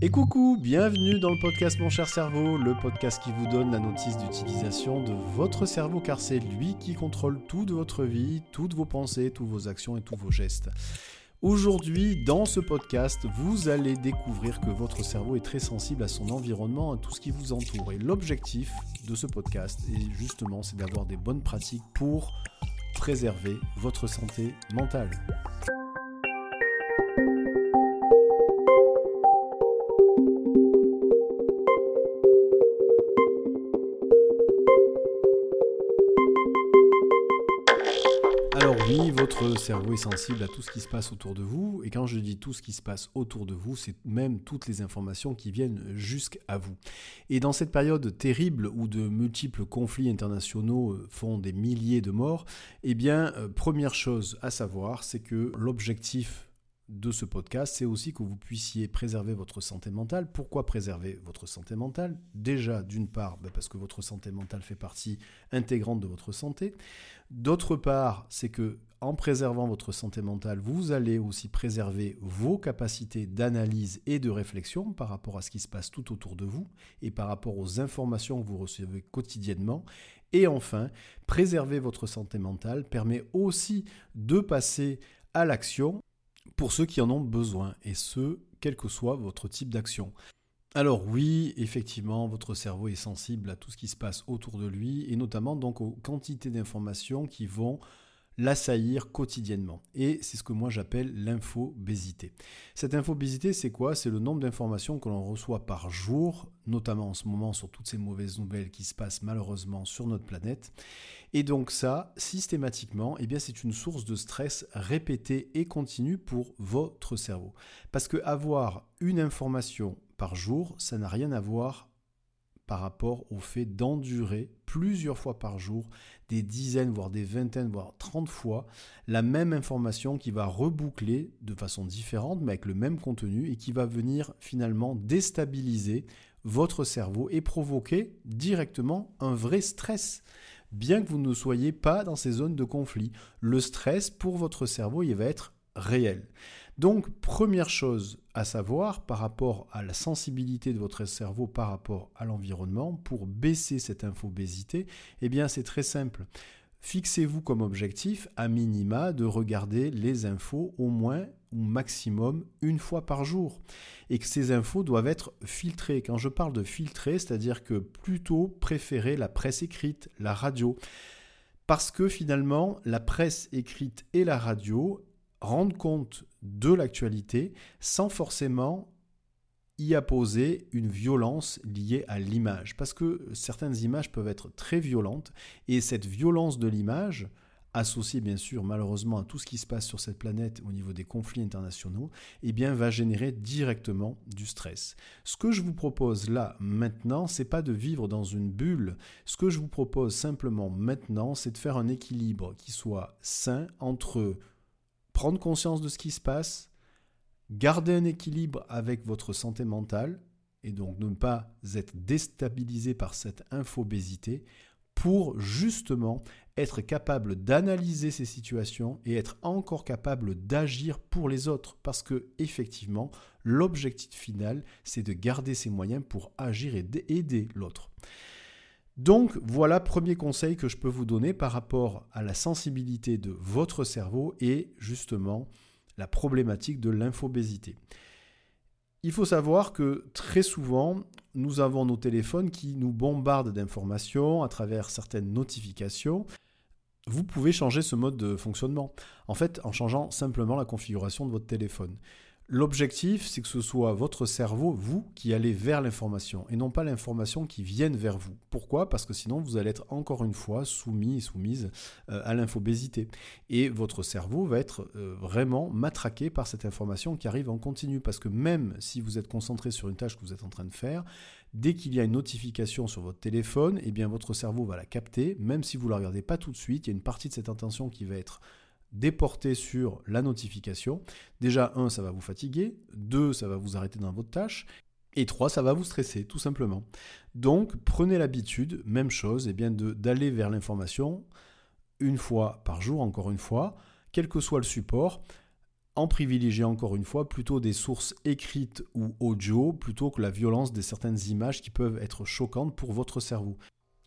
Et coucou, bienvenue dans le podcast Mon cher cerveau, le podcast qui vous donne la notice d'utilisation de votre cerveau car c'est lui qui contrôle tout de votre vie, toutes vos pensées, toutes vos actions et tous vos gestes. Aujourd'hui, dans ce podcast, vous allez découvrir que votre cerveau est très sensible à son environnement, à tout ce qui vous entoure. Et l'objectif de ce podcast, est justement, c'est d'avoir des bonnes pratiques pour préserver votre santé mentale. Cerveau est sensible à tout ce qui se passe autour de vous. Et quand je dis tout ce qui se passe autour de vous, c'est même toutes les informations qui viennent jusqu'à vous. Et dans cette période terrible où de multiples conflits internationaux euh, font des milliers de morts, eh bien, euh, première chose à savoir, c'est que l'objectif de ce podcast, c'est aussi que vous puissiez préserver votre santé mentale. Pourquoi préserver votre santé mentale? Déjà, d'une part, ben, parce que votre santé mentale fait partie intégrante de votre santé. D'autre part, c'est que en préservant votre santé mentale, vous allez aussi préserver vos capacités d'analyse et de réflexion par rapport à ce qui se passe tout autour de vous et par rapport aux informations que vous recevez quotidiennement. Et enfin, préserver votre santé mentale permet aussi de passer à l'action pour ceux qui en ont besoin, et ce, quel que soit votre type d'action. Alors oui, effectivement, votre cerveau est sensible à tout ce qui se passe autour de lui, et notamment donc aux quantités d'informations qui vont l'assaillir quotidiennement. Et c'est ce que moi j'appelle l'infobésité. Cette infobésité, c'est quoi? C'est le nombre d'informations que l'on reçoit par jour, notamment en ce moment sur toutes ces mauvaises nouvelles qui se passent malheureusement sur notre planète. Et donc ça, systématiquement, eh bien c'est une source de stress répétée et continue pour votre cerveau. Parce que avoir une information par jour, ça n'a rien à voir par rapport au fait d'endurer plusieurs fois par jour, des dizaines, voire des vingtaines, voire trente fois, la même information qui va reboucler de façon différente, mais avec le même contenu, et qui va venir finalement déstabiliser votre cerveau et provoquer directement un vrai stress bien que vous ne soyez pas dans ces zones de conflit. Le stress pour votre cerveau, il va être réel. Donc, première chose à savoir par rapport à la sensibilité de votre cerveau par rapport à l'environnement, pour baisser cette infobésité, eh bien c'est très simple. Fixez-vous comme objectif, à minima, de regarder les infos au moins ou maximum une fois par jour. Et que ces infos doivent être filtrées. Quand je parle de filtrer, c'est-à-dire que plutôt préférer la presse écrite, la radio. Parce que finalement, la presse écrite et la radio rendent compte de l'actualité sans forcément y apposer une violence liée à l'image. Parce que certaines images peuvent être très violentes et cette violence de l'image, associée bien sûr malheureusement à tout ce qui se passe sur cette planète au niveau des conflits internationaux, eh bien va générer directement du stress. Ce que je vous propose là maintenant, c'est pas de vivre dans une bulle. Ce que je vous propose simplement maintenant, c'est de faire un équilibre qui soit sain entre prendre conscience de ce qui se passe, garder un équilibre avec votre santé mentale et donc ne pas être déstabilisé par cette infobésité pour justement être capable d'analyser ces situations et être encore capable d'agir pour les autres parce que effectivement l'objectif final c'est de garder ses moyens pour agir et aider l'autre. Donc voilà, premier conseil que je peux vous donner par rapport à la sensibilité de votre cerveau et justement la problématique de l'infobésité. Il faut savoir que très souvent, nous avons nos téléphones qui nous bombardent d'informations à travers certaines notifications. Vous pouvez changer ce mode de fonctionnement. En fait, en changeant simplement la configuration de votre téléphone. L'objectif, c'est que ce soit votre cerveau, vous, qui allez vers l'information et non pas l'information qui vienne vers vous. Pourquoi? Parce que sinon, vous allez être encore une fois soumis et soumise euh, à l'infobésité. Et votre cerveau va être euh, vraiment matraqué par cette information qui arrive en continu. Parce que même si vous êtes concentré sur une tâche que vous êtes en train de faire, dès qu'il y a une notification sur votre téléphone, eh bien votre cerveau va la capter, même si vous ne la regardez pas tout de suite. Il y a une partie de cette intention qui va être déporter sur la notification. Déjà, un, ça va vous fatiguer. Deux, ça va vous arrêter dans votre tâche. Et trois, ça va vous stresser, tout simplement. Donc, prenez l'habitude, même chose, eh bien d'aller vers l'information une fois par jour, encore une fois, quel que soit le support, en privilégiant encore une fois plutôt des sources écrites ou audio plutôt que la violence de certaines images qui peuvent être choquantes pour votre cerveau.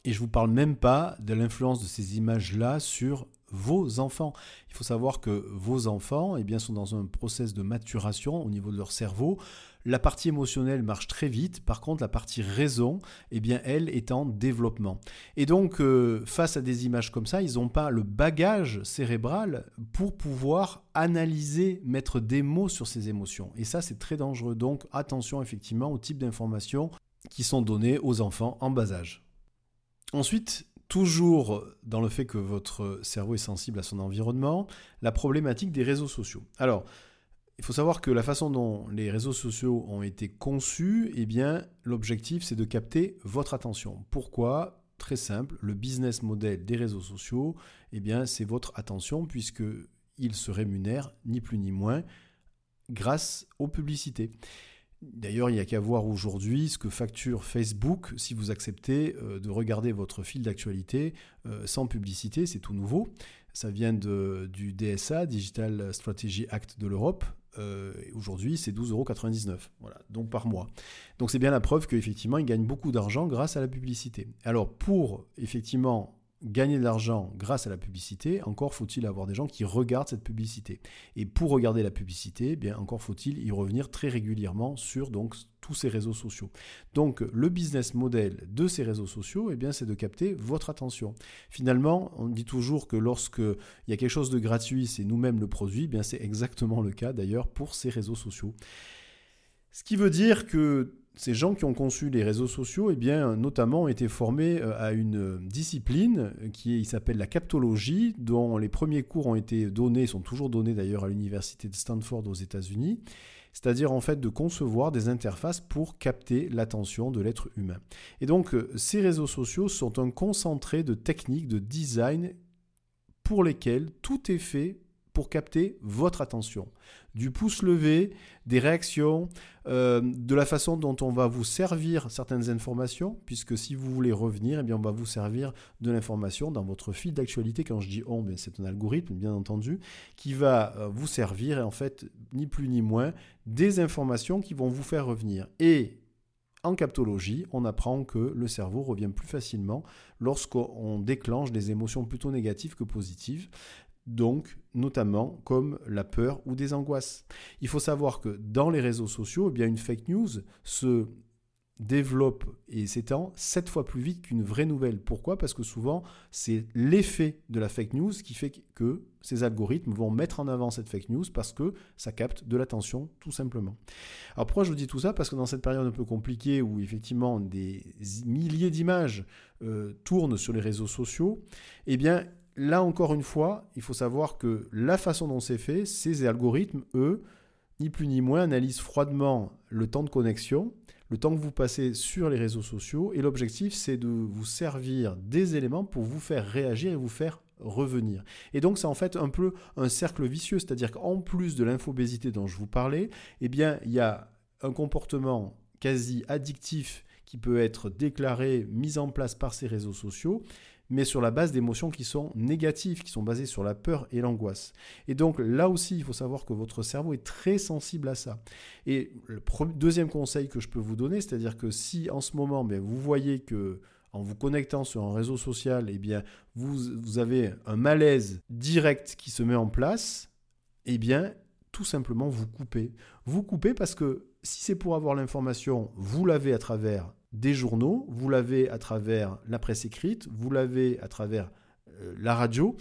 Et je ne vous parle même pas de l'influence de ces images-là sur vos enfants. Il faut savoir que vos enfants eh bien, sont dans un process de maturation au niveau de leur cerveau. La partie émotionnelle marche très vite, par contre la partie raison, eh bien, elle est en développement. Et donc, euh, face à des images comme ça, ils n'ont pas le bagage cérébral pour pouvoir analyser, mettre des mots sur ces émotions. Et ça, c'est très dangereux. Donc, attention effectivement au type d'informations qui sont données aux enfants en bas âge. Ensuite, toujours dans le fait que votre cerveau est sensible à son environnement, la problématique des réseaux sociaux. Alors, il faut savoir que la façon dont les réseaux sociaux ont été conçus, eh l'objectif, c'est de capter votre attention. Pourquoi? Très simple, le business model des réseaux sociaux, eh c'est votre attention puisque il se rémunère ni plus ni moins grâce aux publicités. D'ailleurs, il n'y a qu'à voir aujourd'hui ce que facture Facebook si vous acceptez euh, de regarder votre fil d'actualité euh, sans publicité, c'est tout nouveau. Ça vient du DSA, Digital Strategy Act de l'Europe. Euh, aujourd'hui, c'est 12,99 voilà, donc par mois. Donc c'est bien la preuve qu'effectivement, ils gagnent beaucoup d'argent grâce à la publicité. Alors pour effectivement gagner de l'argent grâce à la publicité, encore faut-il avoir des gens qui regardent cette publicité. Et pour regarder la publicité, eh bien encore faut-il y revenir très régulièrement sur donc tous ces réseaux sociaux. Donc le business model de ces réseaux sociaux, eh bien c'est de capter votre attention. Finalement, on dit toujours que lorsque il y a quelque chose de gratuit, c'est nous-mêmes le produit, eh bien c'est exactement le cas d'ailleurs pour ces réseaux sociaux. Ce qui veut dire que ces gens qui ont conçu les réseaux sociaux, eh bien, notamment, ont été formés euh, à une discipline qui s'appelle la captologie, dont les premiers cours ont été donnés, sont toujours donnés d'ailleurs à l'université de Stanford aux États-Unis, c'est-à-dire en fait de concevoir des interfaces pour capter l'attention de l'être humain. Et donc, euh, ces réseaux sociaux sont un concentré de techniques de design pour lesquelles tout est fait pour capter votre attention. Du pouce levé, des réactions, euh, de la façon dont on va vous servir certaines informations, puisque si vous voulez revenir, eh bien on va vous servir de l'information dans votre fil d'actualité. Quand je dis on, c'est un algorithme, bien entendu, qui va euh, vous servir, en fait, ni plus ni moins, des informations qui vont vous faire revenir. Et en captologie, on apprend que le cerveau revient plus facilement lorsqu'on déclenche des émotions plutôt négatives que positives donc notamment comme la peur ou des angoisses. Il faut savoir que dans les réseaux sociaux, eh bien une fake news se développe et s'étend sept fois plus vite qu'une vraie nouvelle. Pourquoi? Parce que souvent, c'est l'effet de la fake news qui fait que ces algorithmes vont mettre en avant cette fake news parce que ça capte de l'attention, tout simplement. Alors pourquoi je vous dis tout ça? Parce que dans cette période un peu compliquée où effectivement des milliers d'images euh, tournent sur les réseaux sociaux, eh bien, là encore une fois, il faut savoir que la façon dont c'est fait, ces algorithmes, eux, ni plus ni moins, analysent froidement le temps de connexion, le temps que vous passez sur les réseaux sociaux, et l'objectif, c'est de vous servir des éléments pour vous faire réagir et vous faire revenir. Et donc c'est en fait un peu un cercle vicieux, c'est-à-dire qu'en plus de l'infobésité dont je vous parlais, eh bien il y a un comportement quasi addictif qui peut être déclaré, mis en place par ces réseaux sociaux, mais sur la base d'émotions qui sont négatives, qui sont basées sur la peur et l'angoisse. Et donc là aussi, il faut savoir que votre cerveau est très sensible à ça. Et le deuxième conseil que je peux vous donner, c'est-à-dire que si en ce moment, ben, vous voyez que en vous connectant sur un réseau social, eh bien, vous, vous avez un malaise direct qui se met en place, eh bien, tout simplement vous coupez. Vous coupez parce que si c'est pour avoir l'information, vous l'avez à travers des journaux, vous l'avez à travers la presse écrite, vous l'avez à travers euh, la radio.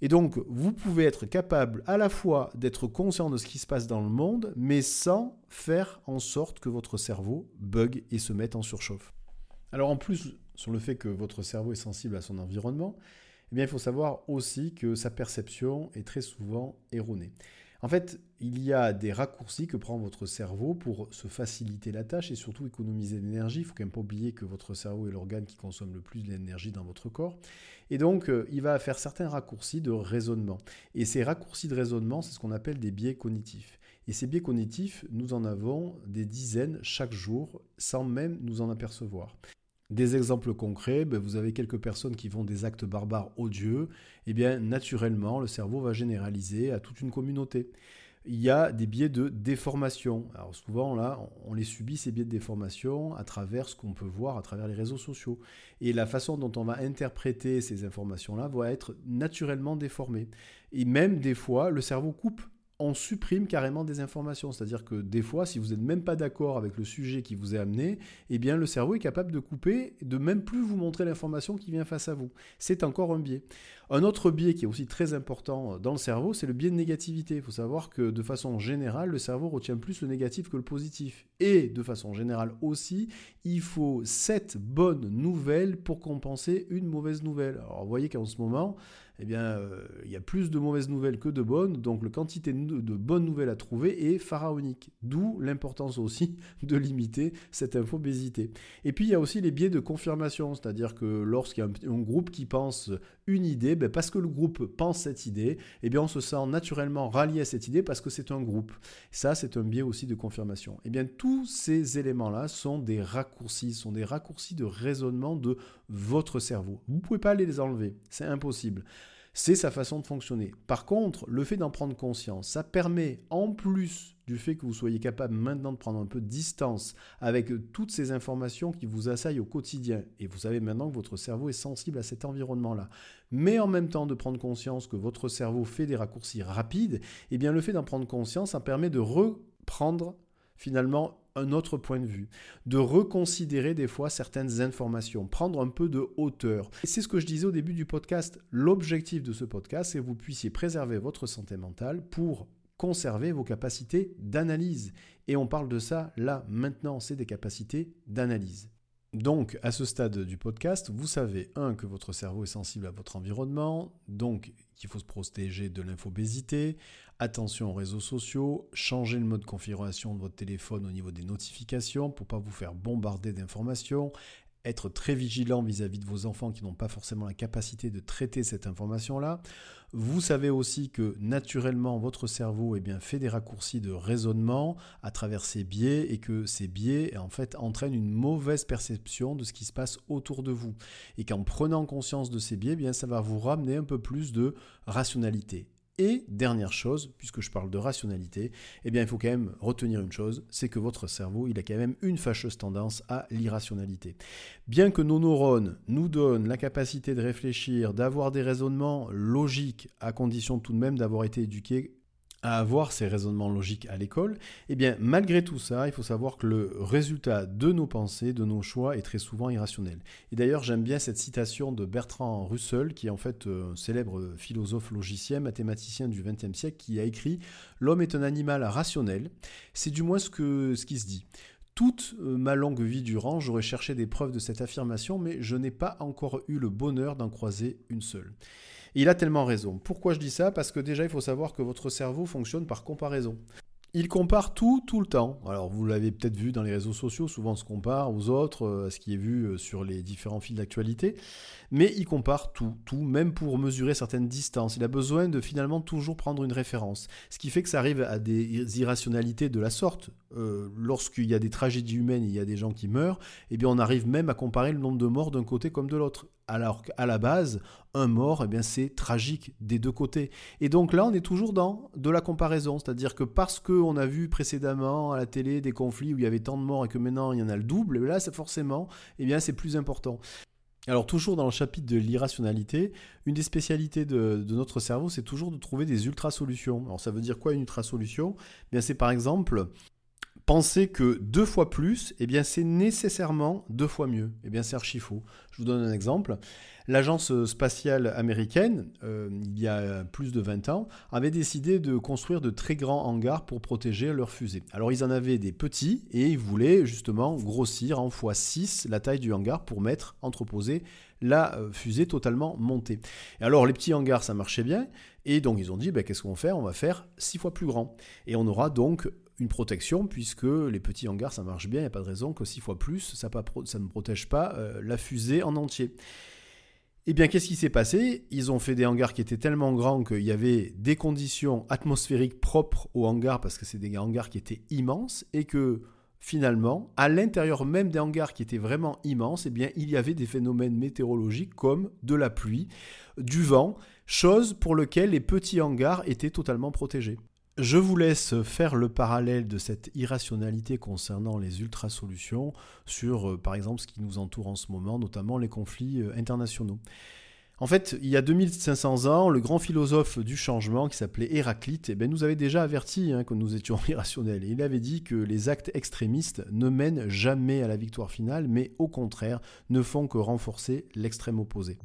Et donc, vous pouvez être capable à la fois d'être conscient de ce qui se passe dans le monde, mais sans faire en sorte que votre cerveau bug et se mette en surchauffe. Alors en plus, sur le fait que votre cerveau est sensible à son environnement, eh bien, il faut savoir aussi que sa perception est très souvent erronée. En fait, il y a des raccourcis que prend votre cerveau pour se faciliter la tâche et surtout économiser l'énergie. Il faut quand même pas oublier que votre cerveau est l'organe qui consomme le plus d'énergie dans votre corps. Et donc, euh, il va faire certains raccourcis de raisonnement. Et ces raccourcis de raisonnement, c'est ce qu'on appelle des biais cognitifs. Et ces biais cognitifs, nous en avons des dizaines chaque jour sans même nous en apercevoir. Des exemples concrets, ben, vous avez quelques personnes qui font des actes barbares odieux, et eh bien naturellement le cerveau va généraliser à toute une communauté. il y a des biais de déformation. Alors souvent, là, on les subit, ces biais de déformation, à travers ce qu'on peut voir à travers les réseaux sociaux. Et la façon dont on va interpréter ces informations-là va être naturellement déformée. Et même des fois, le cerveau coupe on supprime carrément des informations. C'est-à-dire que des fois, si vous n'êtes même pas d'accord avec le sujet qui vous est amené, eh bien le cerveau est capable de couper, de même plus vous montrer l'information qui vient face à vous. C'est encore un biais. Un autre biais qui est aussi très important dans le cerveau, c'est le biais de négativité. Il faut savoir que de façon générale, le cerveau retient plus le négatif que le positif. Et de façon générale aussi, il faut sept bonnes nouvelles pour compenser une mauvaise nouvelle. Alors vous voyez qu'en ce moment, eh bien, euh, il y a plus de mauvaises nouvelles que de bonnes, donc la quantité de bonnes nouvelles à trouver est pharaonique. D'où l'importance aussi de limiter cette infobésité. Et puis il y a aussi les biais de confirmation, c'est-à-dire que lorsqu'il y a un, groupe qui pense une idée, ben, parce que le groupe pense cette idée, eh bien on se sent naturellement rallié à cette idée parce que c'est un groupe. Ça, c'est un biais aussi de confirmation. Eh bien tous ces éléments-là sont des raccourcis, sont des raccourcis de raisonnement de votre cerveau. Vous ne pouvez pas les enlever, c'est impossible. C'est sa façon de fonctionner. Par contre, le fait d'en prendre conscience, ça permet, en plus du fait que vous soyez capable maintenant de prendre un peu de distance avec toutes ces informations qui vous assaillent au quotidien, et vous savez maintenant que votre cerveau est sensible à cet environnement-là, mais en même temps de prendre conscience que votre cerveau fait des raccourcis rapides, eh bien le fait d'en prendre conscience, ça permet de reprendre finalement un autre point de vue, de reconsidérer des fois certaines informations, prendre un peu de hauteur. Et c'est ce que je disais au début du podcast. L'objectif de ce podcast, c'est que vous puissiez préserver votre santé mentale pour conserver vos capacités d'analyse. Et on parle de ça là, maintenant, c'est des capacités d'analyse. Donc, à ce stade du podcast, vous savez, un, que votre cerveau est sensible à votre environnement, donc qu'il faut se protéger de l'infobésité, attention aux réseaux sociaux, changer le mode de configuration de votre téléphone au niveau des notifications pour ne pas vous faire bombarder d'informations, être très vigilant vis-à-vis de vos enfants qui n'ont pas forcément la capacité de traiter cette information-là. Vous savez aussi que naturellement votre cerveau eh bien, fait des raccourcis de raisonnement à travers ces biais et que ces biais en fait entraînent une mauvaise perception de ce qui se passe autour de vous. Et qu'en prenant conscience de ces biais, eh bien, ça va vous ramener un peu plus de rationalité. Et dernière chose, puisque je parle de rationalité, eh bien il faut quand même retenir une chose, c'est que votre cerveau, il a quand même une fâcheuse tendance à l'irrationalité. Bien que nos neurones nous donnent la capacité de réfléchir, d'avoir des raisonnements logiques, à condition tout de même d'avoir été éduqués à avoir ces raisonnements logiques à l'école, eh bien malgré tout ça, il faut savoir que le résultat de nos pensées, de nos choix est très souvent irrationnel. Et d'ailleurs, j'aime bien cette citation de Bertrand Russell, qui est en fait euh, un célèbre philosophe logicien, mathématicien du XXe siècle, qui a écrit L'homme est un animal rationnel. C'est du moins ce, ce qui se dit. Toute euh, ma longue vie durant, j'aurais cherché des preuves de cette affirmation, mais je n'ai pas encore eu le bonheur d'en croiser une seule il a tellement raison. Pourquoi je dis ça? Parce que déjà, il faut savoir que votre cerveau fonctionne par comparaison. Il compare tout, tout le temps. Alors, vous l'avez peut-être vu dans les réseaux sociaux, souvent on se compare aux autres, euh, à ce qui est vu euh, sur les différents fils d'actualité. Mais il compare tout, tout, même pour mesurer certaines distances. Il a besoin de finalement toujours prendre une référence. Ce qui fait que ça arrive à des irrationalités de la sorte. Euh, lorsqu'il y a des tragédies humaines, il y a des gens qui meurent, eh bien on arrive même à comparer le nombre de morts d'un côté comme de l'autre. Alors qu'à la base, un mort, eh bien c'est tragique des deux côtés. Et donc là, on est toujours dans de la comparaison, c'est-à-dire que parce qu'on a vu précédemment à la télé des conflits où il y avait tant de morts et que maintenant il y en a le double, là, c'est forcément, eh bien c'est plus important. Alors toujours dans le chapitre de l'irrationalité, une des spécialités de, notre cerveau, c'est toujours de trouver des ultra-solutions. Alors ça veut dire quoi une ultra-solution? Eh c'est par exemple penser que deux fois plus, eh bien c'est nécessairement deux fois mieux. Eh bien c'est archi faux. Je vous donne un exemple. L'agence spatiale américaine, euh, il y a plus de 20 ans, avait décidé de construire de très grands hangars pour protéger leurs fusées. Alors ils en avaient des petits et ils voulaient justement grossir en x6 la taille du hangar pour mettre, entreposer la euh, fusée totalement montée. Et alors les petits hangars, ça marchait bien, et donc ils ont dit, ben, qu'est-ce qu'on va faire? On va faire six fois plus grand. Et on aura donc une protection, puisque les petits hangars, ça marche bien, il n'y a pas de raison que six fois plus, ça, ne protège pas euh, la fusée en entier. Eh bien, qu'est-ce qui s'est passé? Ils ont fait des hangars qui étaient tellement grands qu'il y avait des conditions atmosphériques propres aux hangars, parce que c'est des hangars qui étaient immenses, et que finalement, à l'intérieur même des hangars qui étaient vraiment immenses, eh bien, il y avait des phénomènes météorologiques comme de la pluie, du vent, chose pour lequel les petits hangars étaient totalement protégés. Je vous laisse faire le parallèle de cette irrationalité concernant les ultra-solutions sur, euh, par exemple, ce qui nous entoure en ce moment, notamment les conflits euh, internationaux. En fait, il y a 2500 ans, le grand philosophe du changement qui s'appelait Héraclite eh ben, nous avait déjà averti hein, que nous étions irrationnels. il avait dit que les actes extrémistes ne mènent jamais à la victoire finale, mais au contraire ne font que renforcer l'extrême opposé.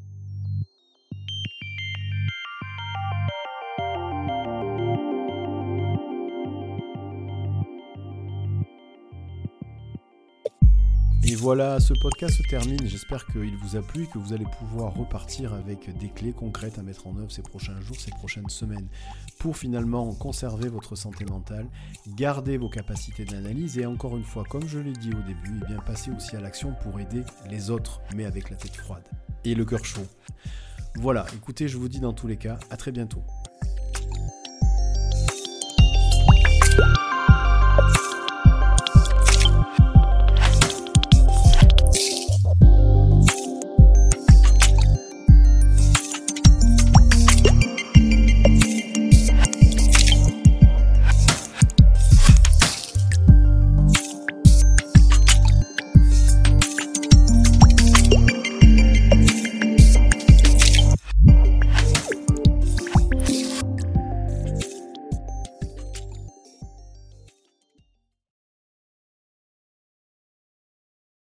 Et voilà, ce podcast se termine. J'espère qu'il vous a plu et que vous allez pouvoir repartir avec des clés concrètes à mettre en œuvre ces prochains jours, ces prochaines semaines, pour finalement conserver votre santé mentale, garder vos capacités d'analyse et encore une fois, comme je l'ai dit au début, eh bien passer aussi à l'action pour aider les autres, mais avec la tête froide et le cœur chaud. Voilà, écoutez, je vous dis dans tous les cas, à très bientôt.